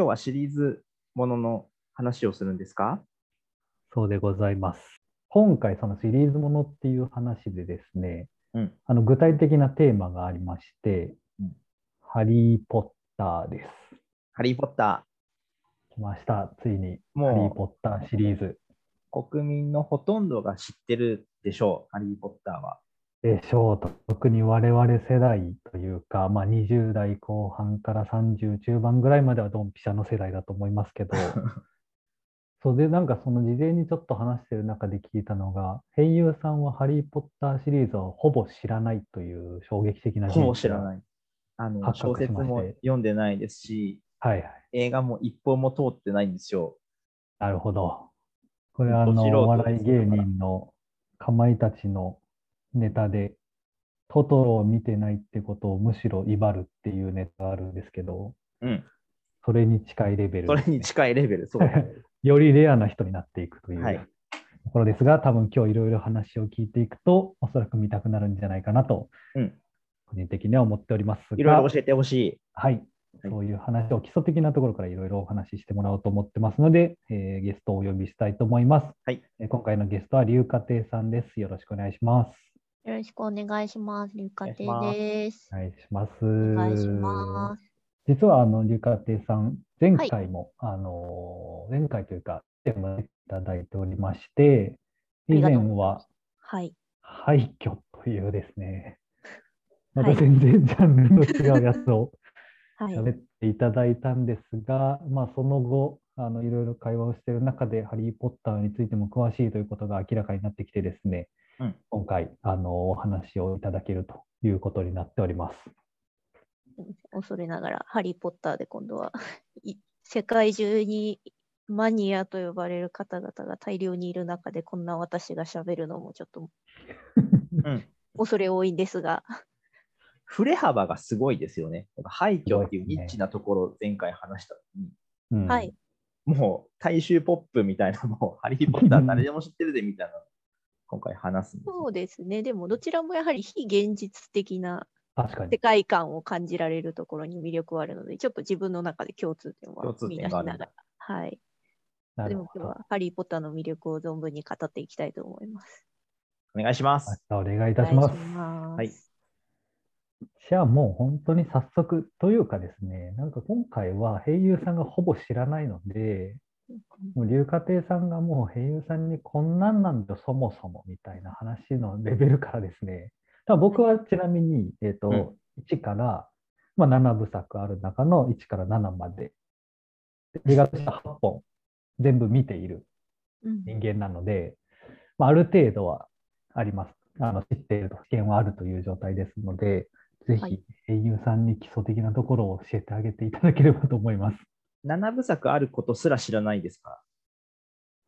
今日はシリーズものの話をするんですか？そうでございます。今回、そのシリーズものっていう話でですね、うん。あの具体的なテーマがありまして、うんハリー・ポッターです。ハリー・ポッタ来ました、ついに。もうハリー・ポッターシリーズー。国民のほとんどが知ってるでしょう、ハリー・ポッターは。でしょうと。特に我々世代というか、まあ、20代後半から30中盤ぐらいまではドンピシャの世代だと思いますけど、そうで、なんかその事前にちょっと話してる中で聞いたのが、声優さんはハリー・ポッターシリーズをほぼ知らないという衝撃的なほぼ知らない。あの発小説も読んでないですし、はいはい。映画も一本も通ってないんですよ。なるほど。これはあの、お笑い芸人のかまいたちのネタで、トトロを見てないってことをむしろ威張るっていうネタがあるんですけど、うん。それに近いレベルそれに近いレベル、そう。よりレアな人になっていくという、はいところですが、多分今日いろいろ話を聞いていくと、おそらく見たくなるんじゃないかなと、うん。個人的には思っておりますいろいろが、教えてほしい。はい、はいそういう話を基礎的なところからいろいろお話ししてもらおうと思ってますので、えーゲストをお呼びしたいと思います。はいえー今回のゲストは龍華亭さんです。よろしくお願いします。よろしくお願いします。リュウカテお願いしますです。お願いします。お願いします。実はあの龍華亭さん、前回も、あの前回というか、テーマいただいておりまして、以前ははい。廃墟というですね、ま はいた全然ジャンルの違うやつを はい。喋っていただいたんですが、まあ、その後、あのいろいろ会話をしている中で、ハリー・ポッターについても詳しいということが明らかになってきてですね、うん今回あのお話をいただけるということになっております。恐れながら、ハリー・ポッターで今度は、い世界中にマニアと呼ばれる方々が大量にいる中で、こんな私が喋るのもちょっとうん。恐れ多いんですが、振れ幅がすごいですよね。なんか廃墟っていうニッチなところを前回話したのに、うんはい。もう大衆ポップみたいなのをハリー・ポッター誰でも知ってるでみたいなのを今回話すそうですね。でも、どちらもやはり非現実的な確かに世。界観を感じられるところに魅力はあるので、ちょっと自分の中で共通点は共通見出しながら。はい。でも今日はハリー・ポッターの魅力を存分に語っていきたいと思います。お願いします。お願いいたします。お願いしますはいじゃあもう本当に早速というかですね、なんか今回は声優さんがほぼ知らないので、もう龍華亭さんがもう声優さんにこんなんなんだよそもそもみたいな話のレベルからですね、ただ僕はちなみに、えっとうん。1から、まあ、7部作ある中の1から7まで、映画として8本全部見ているうん。人間なので、まあ、ある程度はあります。あの知っていると、知見はあるという状態ですので、ぜひはい声優さんに基礎的なところを教えてあげていただければと思います。7部作あることすら知らないですか？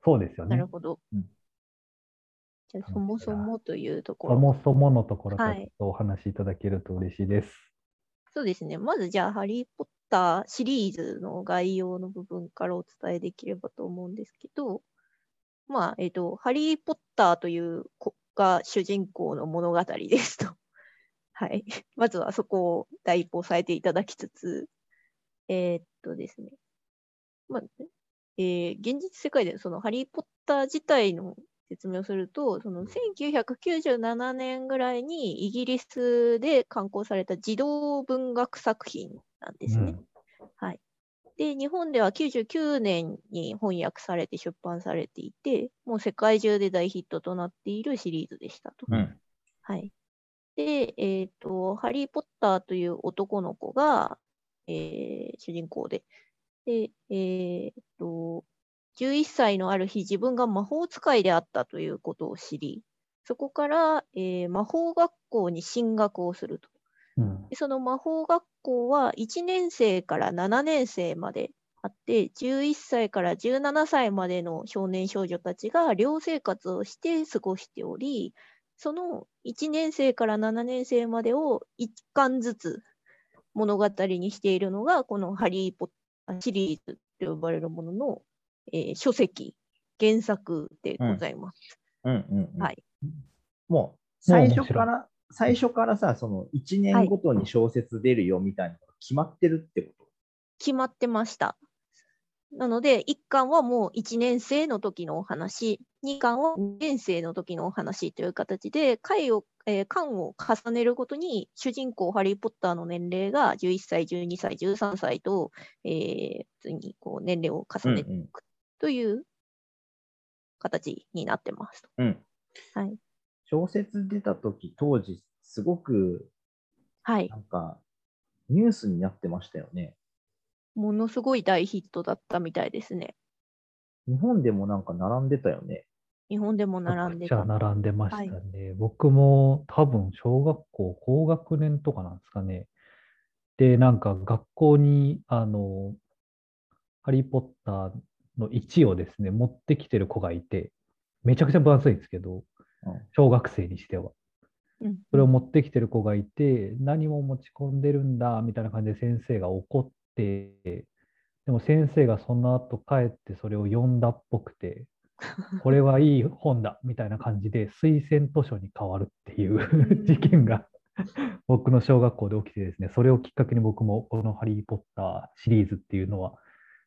そうですよねなる。ほど。うんじゃあ、そもそもというとこそろ。もそものところからお話しいただけると嬉しいです。そうですね。まず、じゃあ、ハリー・ポッターシリーズの概要の部分からお伝えできればと思うんですけど、まあ、えっ、と、ハリー・ポッターという子が主人公の物語ですと。はい。まずはそこを第一歩押さえていただきつつ、えーっとですね。まあ、えー現実世界でそのハリー・ポッター自体の説明をすると、その1997年ぐらいにイギリスで刊行された児童文学作品なんですね。はい。で、日本では99年に翻訳されて出版されていて、もう世界中で大ヒットとなっているシリーズでしたと。うん。はい。で、えっ、と、ハリー・ポッターという男の子が、えー主人公で、で、えっ、と、11歳のある日、自分が魔法使いであったということを知り、そこから、えー魔法学校に進学をすると。うんでその魔法学校は1年生から7年生まであって、11歳から17歳までの少年少女たちが寮生活をして過ごしており、その1年生から7年生までを1巻ずつ物語にしているのが、このハリー・ポッターシリーズと呼ばれるものの、えー書籍、原作でございます。うんうんうん。はい。もう最初から、最初からさ、その1年ごとに小説出るよみたいなのが決まってるってこと、決まってました。なので、1巻はもう1年生の時のお話、2巻は2年生の時のお話という形で、回を、えー巻を重ねるごとに、主人公ハリー・ポッターの年齢が11歳、12歳、13歳と、えー普通にこう年齢を重ねていくという形になってます。うん。はい。小説出た時当時、すごく、はい。なんか、ニュースになってましたよね。ものすごい大ヒットだったみたいですね。日本でもなんか並んでたよね。日本でも並んでた。じゃ並んでましたね。僕も多分小学校高学年とかなんですかね。で、なんか学校に、あの、ハリー・ポッターの1をですね、持ってきてる子がいて、めちゃくちゃ分厚いんですけど、うん小学生にしては。うんそれを持ってきてる子がいて、何も持ち込んでるんだ、みたいな感じで先生が怒って、でも先生がその後帰ってそれを読んだっぽくて、これはいい本だ、みたいな感じで推薦図書に変わるっていう事件が僕の小学校で起きてですね、それをきっかけに僕もこのハリー・ポッターシリーズっていうのは、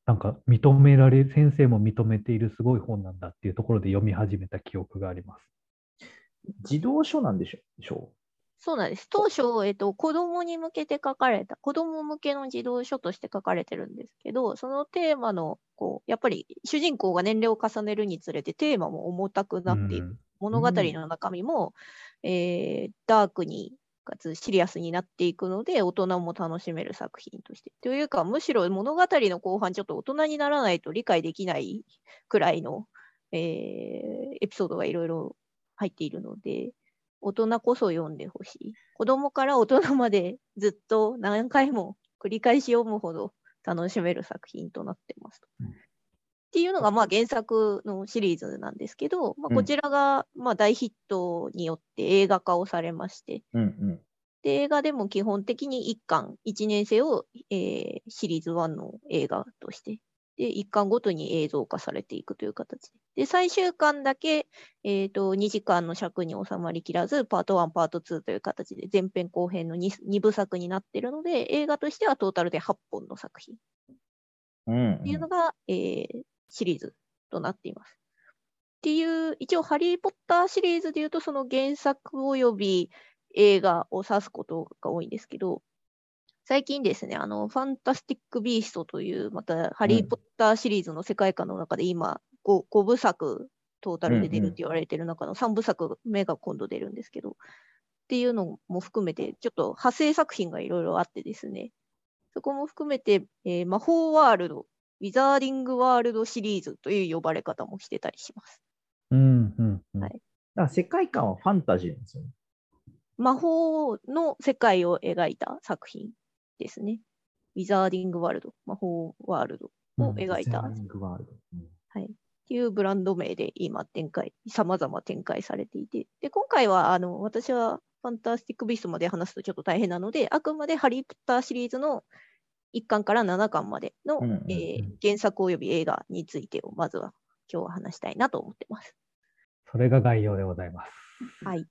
なんか認められ、先生も認めているすごい本なんだっていうところで読み始めた記憶があります。児童書なんでしょでしょそうなんです。当初、えっと、子供に向けて書かれた、子供向けの児童書として書かれてるんですけど、そのテーマの、こう、やっぱり主人公が年齢を重ねるにつれてテーマも重たくなっていく。うん物語の中身も、えーダークに、かつシリアスになっていくので、大人も楽しめる作品として。というか、むしろ物語の後半、ちょっと大人にならないと理解できないくらいの、えーエピソードがいろいろ入っているので、大人こそ読んでほしい。子供から大人までずっと何回も繰り返し読むほど楽しめる作品となってますと。うんっていうのがまあ原作のシリーズなんですけど、まあ、うんこちらがまあ大ヒットによって映画化をされまして、うんうん。で映画でも基本的に1巻、1年生を、えーシリーズ1の映画として、で、1巻ごとに映像化されていくという形で。で、最終巻だけ、えーと、2時間の尺に収まりきらず、パート1、パート2という形で前編後編の 2, 2部作になっているので、映画としてはトータルで8本の作品うんっていうのが、えーシリーズとなっています。っていう、一応、ハリー・ポッターシリーズでいうと、その原作及び映画を指すことが多いんですけど、最近ですね、あの、ファンタスティック・ビーストという、また、ハリー・ポッターシリーズの世界観の中で今、5, 5部作トータルで出るって言われてる中の3部作目が今度出るんですけど、っていうのも含めて、ちょっと派生作品がいろいろあってですね、そこも含めて、えー魔法ワールド、ウィザーディングワールドシリーズという呼ばれ方もしてたりします。うんうんうん。はい。だから世界観はファンタジーなんですよね。魔法の世界を描いた作品ですね。ウィザーディングワールド、魔法ワールドを描いた、っセーリングワールド。うんていうブランド名で今展開、様々展開されていて、で、今回はあの私はファンタスティック・ビーストまで話すとちょっと大変なので、あくまでハリー・ポッターシリーズの1巻から7巻までの、うんうんうんえー原作及び映画についてをまずは今日は話したいなと思ってます。それが概要でございます。はい。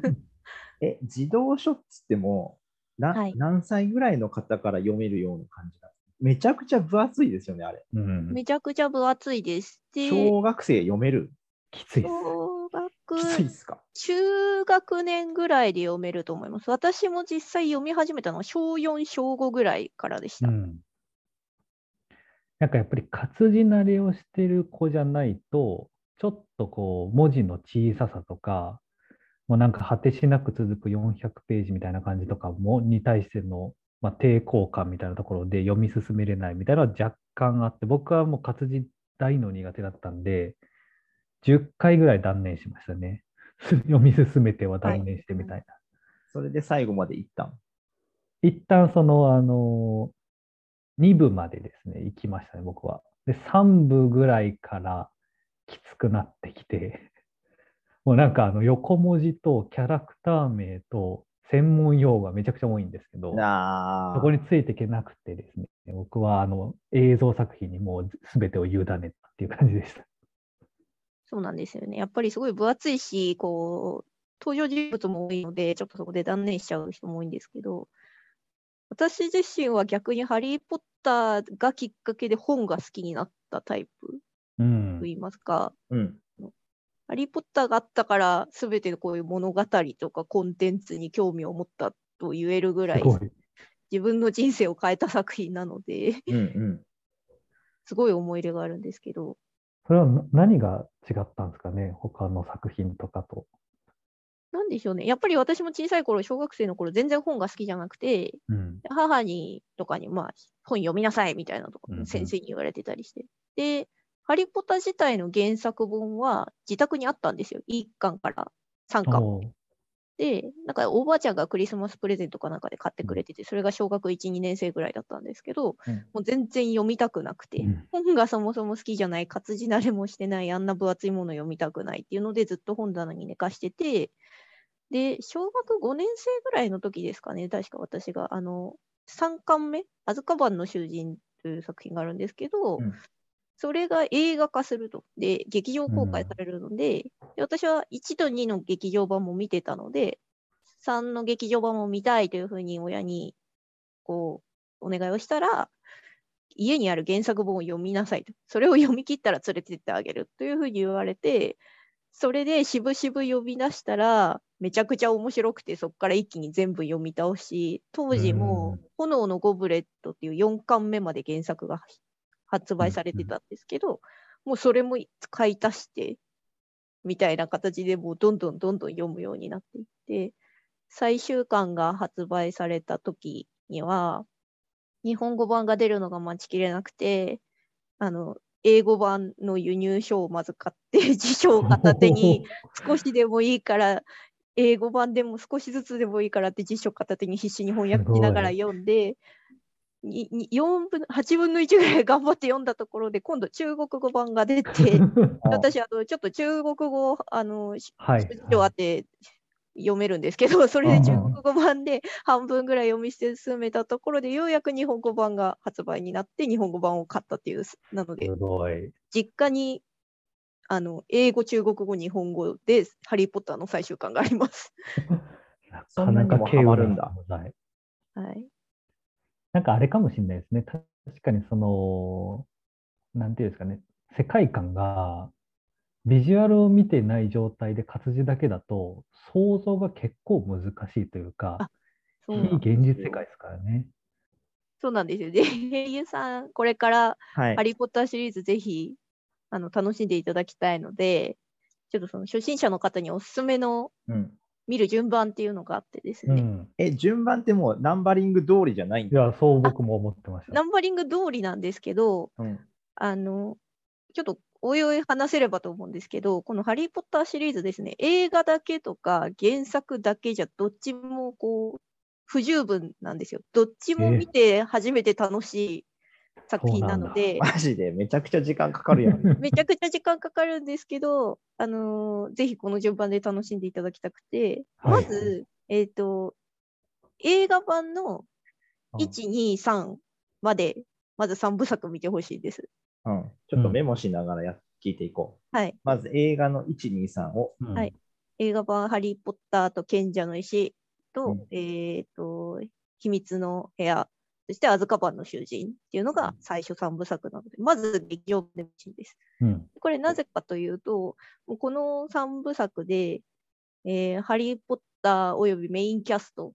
え、児童書っつっても、なはい何歳ぐらいの方から読めるような感じなんですか？めちゃくちゃ分厚いですよね、あれ。うん、めちゃくちゃ分厚いです。で、小学生読める？きついです。小学きついっすか？中学年ぐらいで読めると思います。私も実際読み始めたのは小4、小5ぐらいからでした。うん。なんかやっぱり活字慣れをしてる子じゃないと、ちょっとこう文字の小ささとか、もうなんか果てしなく続く400ページみたいな感じとかもに対しての、まあ、抵抗感みたいなところで読み進めれないみたいなのは若干あって、僕はもう活字大の苦手だったんで、10回ぐらい断念しましたね。読み進めては断念してみたいな。それで最後まで行ったん？一旦その、あの、2部までですね、行きましたね、僕は。で、3部ぐらいからきつくなってきて、もうなんかあの横文字とキャラクター名と専門用語がめちゃくちゃ多いんですけど、あそこについていけなくてですね、僕はあの映像作品にもう全てを委ねたっていう感じでした。そうなんですよね。やっぱりすごい分厚いし、こう、登場人物も多いので、ちょっとそこで断念しちゃう人も多いんですけど、私自身は逆にハリー・ポッターがきっかけで本が好きになったタイプうんと言いますか、うん。ハリー・ポッターがあったから、すべてこういう物語とかコンテンツに興味を持ったと言えるぐらい。自分の人生を変えた作品なので、うんうん。すごい思い入れがあるんですけど、それはな何が違ったんですかね？他の作品とかと。なんでしょうね。やっぱり私も小さい頃、小学生の頃、全然本が好きじゃなくて、うん。母にとかに、まあ、本読みなさいみたいなとこうんうん先生に言われてたりして。で、ハリポタ自体の原作本は自宅にあったんですよ。1巻から3巻。で、なんかおばあちゃんがクリスマスプレゼントかなんかで買ってくれてて、それが小学1、2年生ぐらいだったんですけど、うん。もう全然読みたくなくて、うん。本がそもそも好きじゃない、活字慣れもしてない、あんな分厚いもの読みたくないっていうので、ずっと本棚に寝かしてて、で、小学5年生ぐらいの時ですかね、確か私が、あの、3巻目、アズカバンの囚人という作品があるんですけど、うんそれが映画化すると。で、劇場公開うんされるので、で私は1と2の劇場版も見てたので、3の劇場版も見たいというふうに親に、こう、お願いをしたら、家にある原作本を読みなさいと。それを読み切ったら連れてってあげるというふうに言われて、それでしぶしぶ読み出したら、めちゃくちゃ面白くて、そこから一気に全部読み倒し、当時も、炎のゴブレットっていう4巻目まで原作が発売されてたんですけど、もうそれも買い足して、みたいな形でもうどんどんどんどん読むようになっていって、最終巻が発売された時には、日本語版が出るのが待ちきれなくて、あの、英語版の輸入書をまず買って、辞書を片手に 少しでもいいから、英語版でも少しずつでもいいからって辞書片手に必死に翻訳しながら読んで、4分、8分の1ぐらい頑張って読んだところで、今度中国語版が出て、あ私、あの、ちょっと中国語、あの、しはい。あって読めるんですけど、それで中国語版で半分ぐらい読み進めたところで、ようやく日本語版が発売になって、日本語版を買ったっていう、なので、すごい。実家に、あの、英語、中国語、日本語で、ハリー・ポッターの最終巻があります。なそかなかんなにもハマるんだはい。なんかあれかもしれないですね。確かにその、なんていうんですかね、世界観が、ビジュアルを見てない状態で活字だけだと、想像が結構難しいというかあ、そう非なん現実世界ですからね。そうなんですよ。で、声優さん、これからはいハ。リー・ポッターシリーズぜひあの楽しんでいただきたいので、ちょっとその初心者の方におすすめのうん。見る順番っていうのがあってですね、うん。え、順番ってもうナンバリング通りじゃないんだ。いや、そう僕も思ってました。ナンバリング通りなんですけど、うん。あの、ちょっとおいおい話せればと思うんですけど、このハリー・ポッターシリーズですね、映画だけとか原作だけじゃどっちもこう不十分なんですよ。どっちも見て初めて楽しい作品なので、マジでめちゃくちゃ時間かかるやん。めちゃくちゃ時間かかるんですけど、あのーぜひこの順番で楽しんでいただきたくて、はいまず、えっ、と、映画版のうん1、2、3まで、まず3部作見てほしいです。うん。ちょっとメモしながらや聞いていこう。はい。まず映画の1、2、3を。うんはい映画版ハリー・ポッターと賢者の石と、うんえっ、と、秘密の部屋、そしてアズカバンの囚人っていうのが最初3部作なので、まず劇場でほしいです。うん。これなぜかというと、もうこの3部作で、えーハリー・ポッターおよびメインキャスト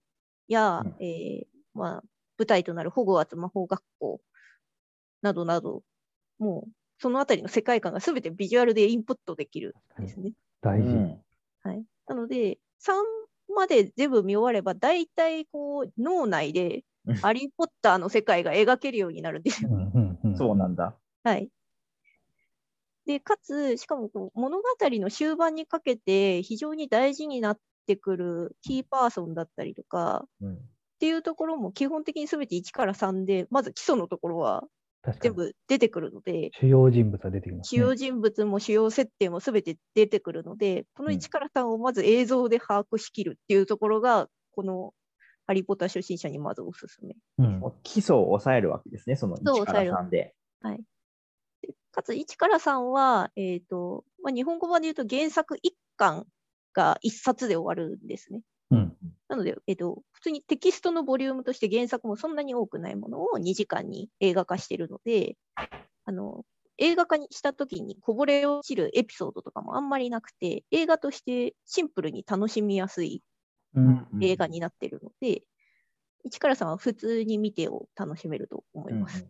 や、うんえーまあ、舞台となるホグワーツ魔法学校などなど、もうそのあたりの世界観がすべてビジュアルでインプットできるんですね。大事。うんはい、なので、3まで全部見終われば、大体こう脳内でうん ハリー・ポッターの世界が描けるようになるんですよ。そうなんだ。はい。で、かつ、しかもこう物語の終盤にかけて非常に大事になってくるキーパーソンだったりとかうん。っていうところも基本的に全て1から3で、まず基礎のところは。全部出てくるので、主要人物が出てきますね。主要人物も主要設定も全て出てくるので、このうん1から3をまず映像で把握しきるっていうところが、このハリー・ポッター初心者にまずおすすめ。うん基礎を抑えるわけですね、その1から3で。でかつ1から3は、えーとまあ、日本語版で言うと原作1巻が1冊で終わるんですね。うん。なので、えっと、普通にテキストのボリュームとして原作もそんなに多くないものを2時間に映画化してるので、あの、映画化にしたときにこぼれ落ちるエピソードとかもあんまりなくて、映画としてシンプルに楽しみやすいうん。映画になってるので、市川さんは普通に見てを楽しめると思います。うん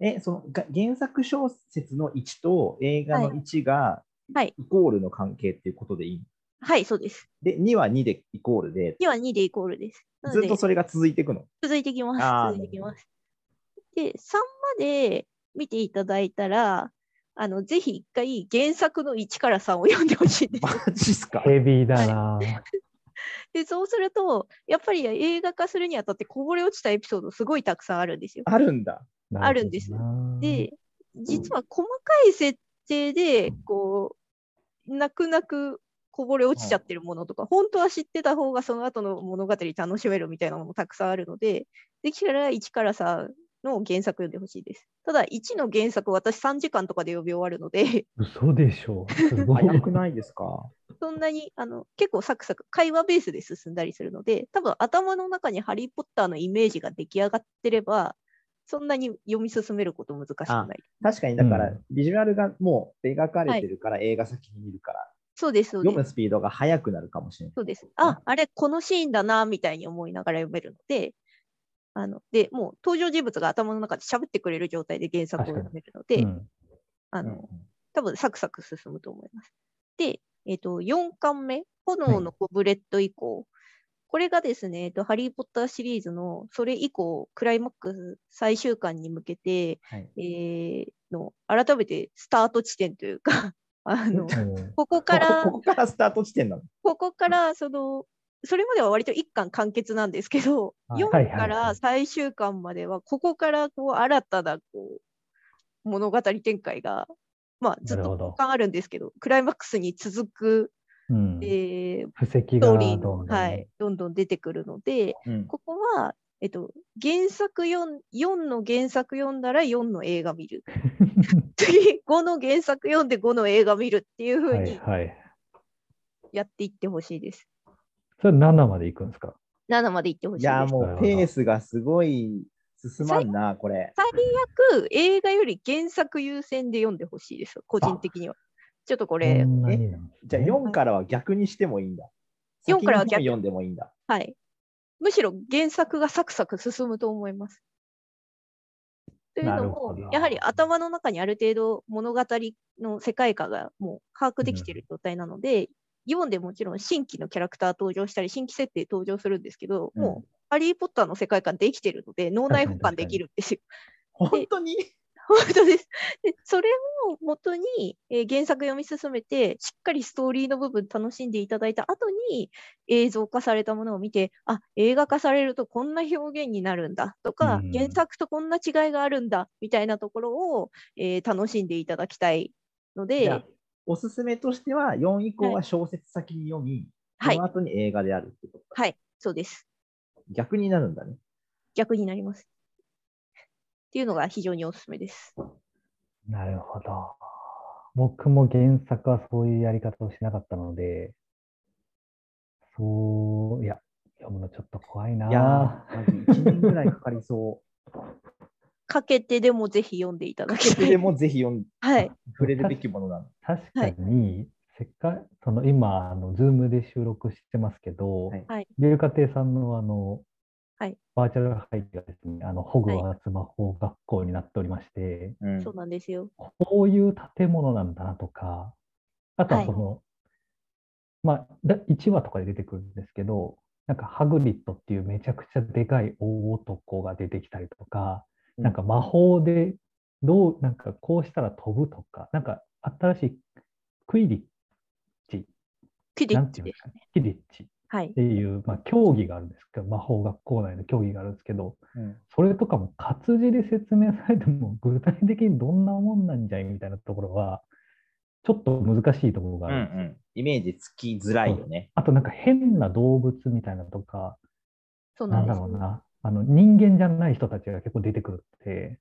え、そのが原作小説の1と映画の1がはい。イコールの関係っていうことでいい、はい、そうです。で、2は2でイコールで、2は2でイコールです。ずっとそれが続いていくの？続いてきます。続いてきます。で、3まで見ていただいたら、あの、ぜひ一回原作の1から3を読んでほしいんです。マジっすか？ヘビーだな、で、そうすると、やっぱり映画化するにあたってこぼれ落ちたエピソードすごいたくさんあるんですよ。あるんだ。あるんですで、実は細かい設定で、こう、泣く泣くこぼれ落ちちゃってるものとか、本当は知ってた方がその後の物語楽しめるみたいなのもたくさんあるので、できたら1から3の原作読んでほしいです。ただ、1の原作、私3時間とかで読み終わるので、嘘でしょ。すごい。早くないですか？そんなにあの結構サクサク会話ベースで進んだりするので、多分頭の中にハリー・ポッターのイメージが出来上がってれば、そんなに読み進めること難しくない。確かに、だからうん、ビジュアルがもう描かれてるから映画先に見るから、そうです、そうです。読むスピードが速くなるかもしれない。そうです。あ、あれ、このシーンだな、みたいに思いながら読めるので、あのでもう登場人物が頭の中で喋ってくれる状態で原作を読めるので、うん。あの多分サクサク進むと思います。で、えっ、と、4巻目、炎のゴブレット以降、これがですね、えっと、ハリー・ポッターシリーズのそれ以降、クライマックス最終巻に向けて、はい。えーの改めてスタート地点というか、あのうん。ここからこここからスタート地点なの？ここから、その、それまでは割と一巻完結なんですけど、はい4はいはいから最終巻までは、ここからこう新たなこう物語展開が、まあ、ずっとあるんですけど、クライマックスに続く、うんえー布石ストがーリーの、どんどんはい、どんどん出てくるので、うんここは、えっと、原作 4, 4の原作読んだら4の映画見る。次、5の原作読んで5の映画見るっていう風はいにはい。やっていってほしいです。それ7まで行くんですか？7まで行ってほしいです。いや、もうペースがすごい進まんな、これ。最悪、映画より原作優先で読んでほしいです、個人的には。ちょっとここれ、じゃあね4からは逆にしてもいいんだ。4からは逆先の本読んでもいいんだ。はい。むしろ原作がサクサク進むと思います。というなのもやはり頭の中にある程度物語の世界観がもう把握できている状態なので、読んでもちろん新規のキャラクター登場したり、新規設定登場するんですけど、うんもう、ハリー・ポッターの世界観できてるので、脳内保管できるんですよ。本当に？本当です。でそれを元に、えー原作読み進めて、しっかりストーリーの部分楽しんでいただいた後に映像化されたものを見て、あ、映画化されるとこんな表現になるんだとか、うん原作とこんな違いがあるんだみたいなところを、えー楽しんでいただきたいので、おすすめとしては、4以降は小説先に読み、はいその後に映画であるってことか。はい、そうです。逆になるんだね。逆になります。っていうのが非常におすすめです。なるほど。僕も原作はそういうやり方をしなかったので、そう、いや、読むのちょっと怖いないやー、マジ1年ぐらいかかりそう。かけてでもぜひ読んでいただきたい。でもぜひ読んはい。触れるべきものなの。確かに、せっかその今、あの、ズームで収録してますけど、はいはい龍華亭さんのあの、はいバーチャル会議がですね、あの、ホグワーツ魔法学校になっておりまして、うんそうなんですよ。こういう建物なんだなとか、あとはその、まあ、だ1話とかで出てくるんですけど、なんかハグリッドっていうめちゃくちゃでかい大男が出てきたりとか、うんなんか魔法でどう、なんかこうしたら飛ぶとか、なんか新しいクイリッチ、クディッチ。でなんていうんですかね、キリッチ。っはい。ていう、まあ、競技があるんですけど、魔法学校内の競技があるんですけど、うん。それとかも活字で説明されても具体的にどんなもんなんじゃいみたいなところは、ちょっと難しいところがうんあるんですよ。うん。イメージつきづらいよね。あとなんか変な動物みたいなとか、なんんそうなですだろうな、あの人間じゃない人たちが結構出てくるって、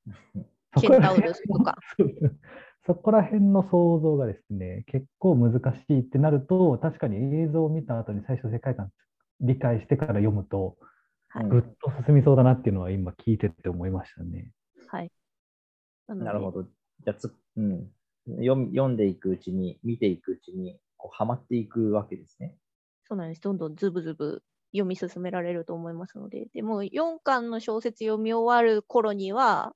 そこらケンタウルスとか。そこら辺の想像がですね、結構難しいってなると、確かに映像を見た後に最初世界観理解してから読むと、ぐっと進みそうだなっていうのは今聞いてて思いましたね。はい。なるほど。じゃあつ、うん。読み読んでいくうちに、見ていくうちに、こう、ハマっていくわけですね。そうなんです。どんどんズブズブ読み進められると思いますので、でも4巻の小説読み終わる頃には、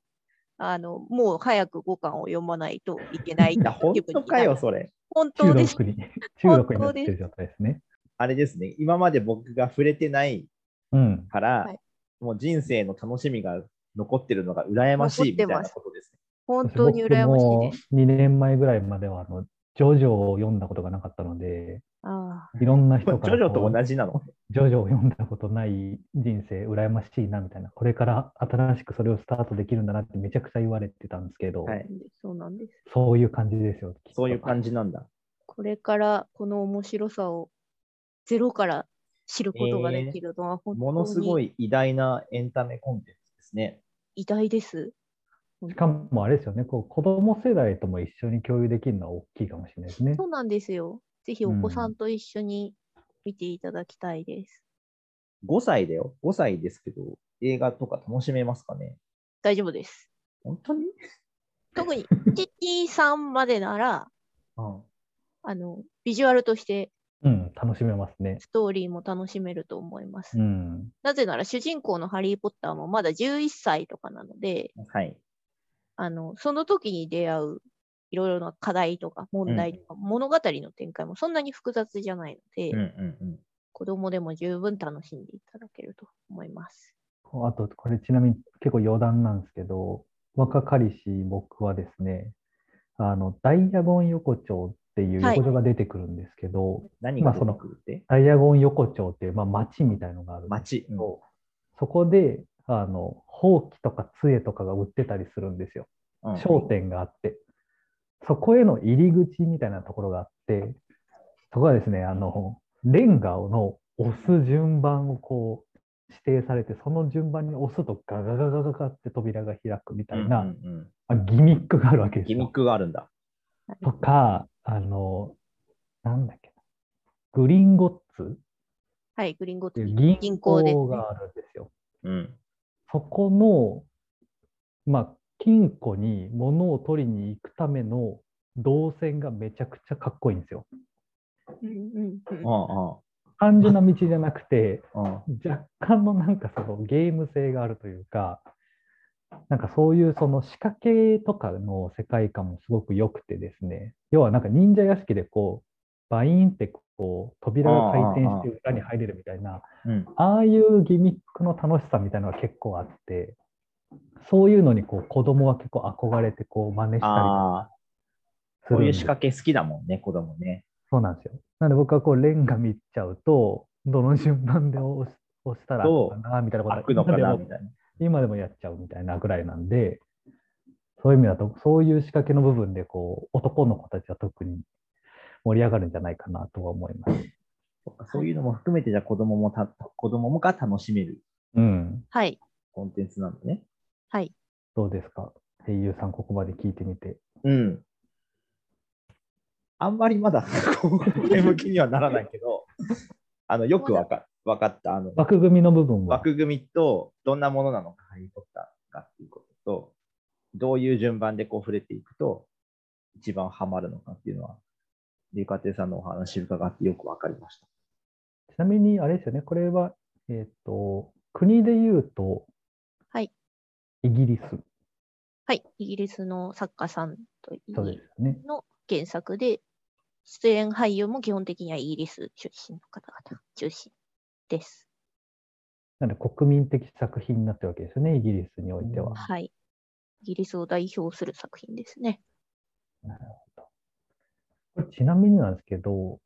あの、もう早く5巻を読まないといけないいや、本当かよ。それ。本当です。中毒に、中毒になってる状態ですね。あれですね。今まで僕が触れてないうん。から、はいもう人生の楽しみが残ってるのが羨ましいみたいなことですね。本当に羨ましいです。僕も2年前ぐらいまでは、あの、ジョジョを読んだことがなかったので、いろんな人からジョジョと同じなの？ジョジョを読んだことない人生羨ましいなみたいな、これから新しくそれをスタートできるんだなってめちゃくちゃ言われてたんですけど、はいそうなんです。そういう感じですよ。きっとそういう感じなんだ。これからこの面白さをゼロから知ることができるのは本ものすご当にい偉大なエンタメコンテンツですね。偉大です。しかもあれですよね、こう子供世代とも一緒に共有できるのは大きいかもしれないですね。そうなんですよ。ぜひお子さんと一緒に見ていただきたいです。5歳だよ。5歳ですけど、映画とか楽しめますかね？大丈夫です。本当に？特に1、2、3までなら、うん。あの、ビジュアルとしてうん、楽しめますね。ストーリーも楽しめると思います。うん。なぜなら主人公のハリー・ポッターもまだ11歳とかなので、はい。あの、その時に出会ういろいろな課題とか問題とか、物語の展開もそんなに複雑じゃないので、うんうんうん。子供でも十分楽しんでいただけると思います。あと、これちなみに結構余談なんですけど、若かりし僕はですね、あの、ダイヤゴン横丁っていうはい横丁が出てくるんですけど、何が出まあそのてくるって？ダイヤゴン横丁っていう、まあ、町みたいのがあるんです街。うんそこで、あの、ほうきとか杖とかが売ってたりするんですよ。うん商店があって、そこへの入り口みたいなところがあって、そこはですね、あの、レンガの押す順番をこう指定されて、その順番に押すとガガガガガガって扉が開くみたいな、うんうんうんあギミックがあるわけですよギミッ。クがあるんだ。とか、あの、なんだっけな、グリンゴッツはい、グリーンゴッツ銀行があるんですよ。うん。そこの、まあ、金庫に物を取りに行くための動線がめちゃくちゃかっこいいんですよ。うんうんうんあ単純な道じゃなくて、あ、ああ。若干のなんかそのゲーム性があるというか、なんかそういうその仕掛けとかの世界観もすごく良くてですね、要はなんか忍者屋敷でこう、バインってこう扉が回転して裏に入れるみたいな、うん。ああいうギミックの楽しさみたいなのが結構あって、そういうのにこう子供は結構憧れてこう真似したりああ、するんですこういう仕掛け好きだもんね、子供ね。そうなんですよ。なので僕はこうレンガ見ちゃうと、どの順番で押し押したらどうかなみたいなこと開くのか今でもなみたいな。今でもやっちゃうみたいなぐらいなんで、そういう意味だと、そういう仕掛けの部分でこう男の子たちは特に盛り上がるんじゃないかなとは思います。そっかそういうのも含めて、じゃあ子供もた、子供もが楽しめるうん。はい、コンテンツなんだね。はい。どうですか？声優さん、ここまで聞いてみて。うん。あんまりまだ、これ向きにはならないけど、あの、よくわかわかった。あの、枠組みの部分は？枠組みと、どんなものなのか、ハリー・ポッターがっていうことと、どういう順番でこう触れていくと、一番ハマるのかっていうのは、リカテさんのお話伺ってよくわかりました。ちなみに、あれですよね、これは、えっ、と、国で言うと、はい。イギリス。はい、イギリスの作家さんと。の原作で、出演俳優も基本的にはイギリス出身の方々中心です。なので、国民的作品になってるわけですよね、イギリスにおいては。はい。イギリスを代表する作品ですね。なるほど。これちなみになんですけど、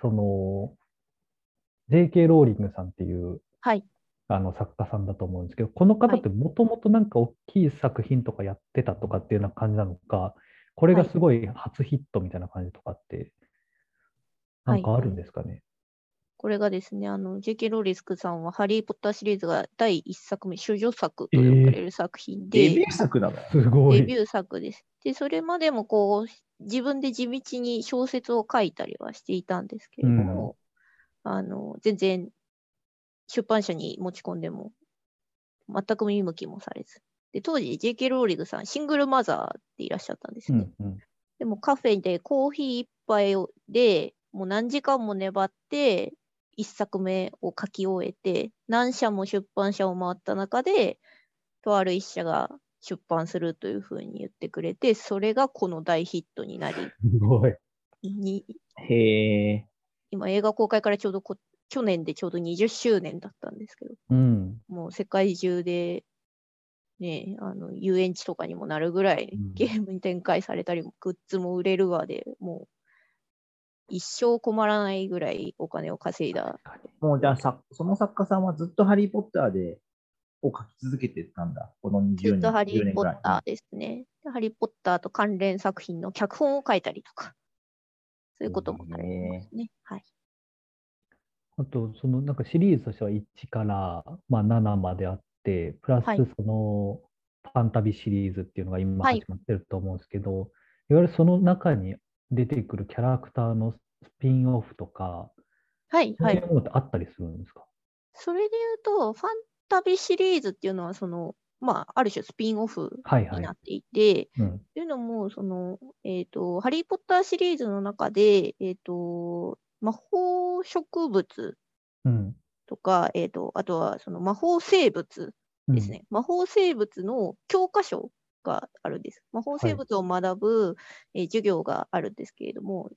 その、J.K. ローリングさんっていうはい。あの作家さんだと思うんですけど、この方ってもともとなんか大きい作品とかやってたとかっていうような感じなのか、これがすごい初ヒットみたいな感じとかって、はないんかあるんですかね？これがですね、あの、J.K. ローリスクさんは、ハリー・ポッターシリーズが第1作目、主女作と呼ばれる作品で、デビュー作なの？すごい。デビュー作です。で、それまでもこう、自分で地道に小説を書いたりはしていたんですけれども、あの、全然出版社に持ち込んでも、全く見向きもされず。で、当時 J.K. ローリングさん、シングルマザーでいらっしゃったんですね。うんうん。でもカフェでコーヒー一杯をでもう何時間も粘って、一作目を書き終えて、何社も出版社を回った中で、とある一社が出版するというふうに言ってくれて、それがこの大ヒットになり、すごい。にへえ。今映画公開からちょうどこ去年でちょうど20周年だったんですけど、うん。もう世界中で、ね、あの遊園地とかにもなるぐらいうんゲームに展開されたり、グッズも売れるわで、もう一生困らないぐらいお金を稼いだ。もうじゃあさ、その作家さんはずっとハリー・ポッターで、を書き続けてたんだ。この20年ずっとハリ10ー・ポッターですね。でハリー・ポッターと関連作品の脚本を書いたりとか、そういうこともされてますね。はい。あと、そのなんかシリーズとしては1から、まあ、7まであって、プラスはいそのファンタビシリーズっていうのが今はい始まってると思うんですけど、いわゆるその中に出てくるキャラクターのスピンオフとか、はい、そうはいいうものってあったりするんですか？それで言うと、ファンタビシリーズっていうのは、その、まあ、ある種スピンオフはいはいにな。っていて、うん。というのも、その、えっ、と、ハリー・ポッターシリーズの中で、えっ、と、魔法植物うん。とか、えっ、と、あとはその魔法生物ですね。魔法生物の教科書があるんです。魔法生物を学ぶ、えー授業があるんですけれども、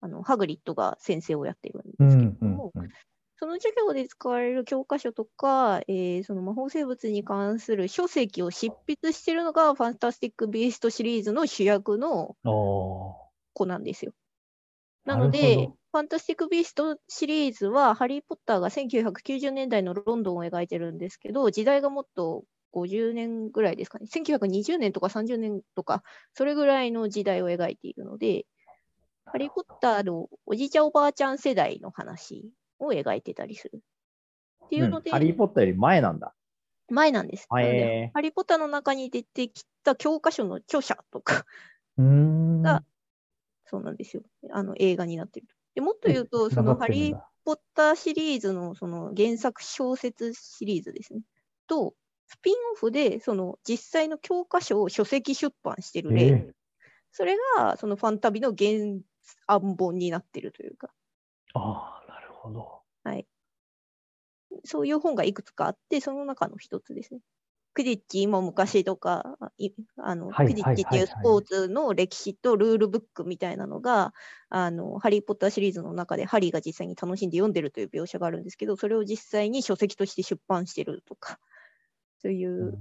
あの、ハグリッドが先生をやっているんうん。ですけれうん。ども、うん。その授業で使われる教科書とか、えーその魔法生物に関する書籍を執筆しているのが、ファンタスティック・ビーストシリーズの主役の子なんですよ。なので、どファンタスティック・ビーストシリーズは、ハリー・ポッターが1990年代のロンドンを描いてるんですけど、時代がもっと50年ぐらいですかね、1920年とか30年とか、それぐらいの時代を描いているので、ハリー・ポッターのおじいちゃんおばあちゃん世代の話を描いてたりする。っていうので、ハリー・ポッターより前なんだ。前なんです。なのでへーハリー・ポッターの中に出てきた教科書の著者とか。がそうなんですよ。あの映画になってる。でもっと言うと、えそのハリー・ポッターシリーズのその原作小説シリーズですね。と、スピンオフでその実際の教科書を書籍出版してる例、えそれがそのファンタビの原案本になってるというか、ああ、なるほど。そういう本がいくつかあって、その中の一つですね。クディッチ今昔とか、いあのはいクディッチっていうスポーツの歴史とルールブックみたいなのが、あのハリー・ポッターシリーズの中でハリーが実際に楽しんで読んでるという描写があるんですけど、それを実際に書籍として出版してるとか、そういう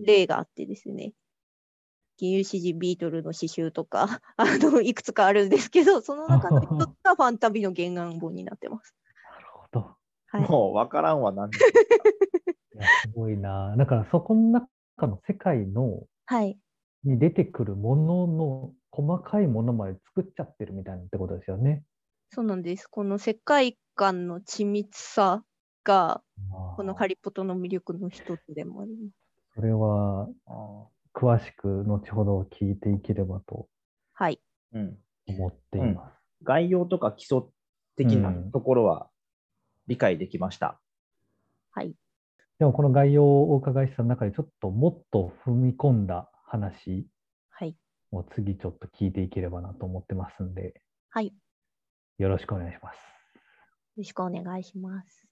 例があってですね。銀融詩人ビートルの詩集とか、あのいくつかあるんですけど、その中の一つがファンタビの原案本になってます。なるほど。はい。もう分からんわ、なんで。いや、すごいな。だからそこの中の世界のはい。に出てくるものの細かいものまで作っちゃってるみたいなってことですよね。そうなんです。この世界観の緻密さが、このハリリポタの魅力の一つでもあります。それはあ詳しく後ほど聞いていければとはい。ーうん。思っています。概要とか基礎的なうんところは理解できました。はい。でもこの概要をお伺いした中でちょっともっと踏み込んだ話はい。を次ちょっと聞いていければなと思ってますんで、はい。よよろしくお願いします。ろしくお願いします。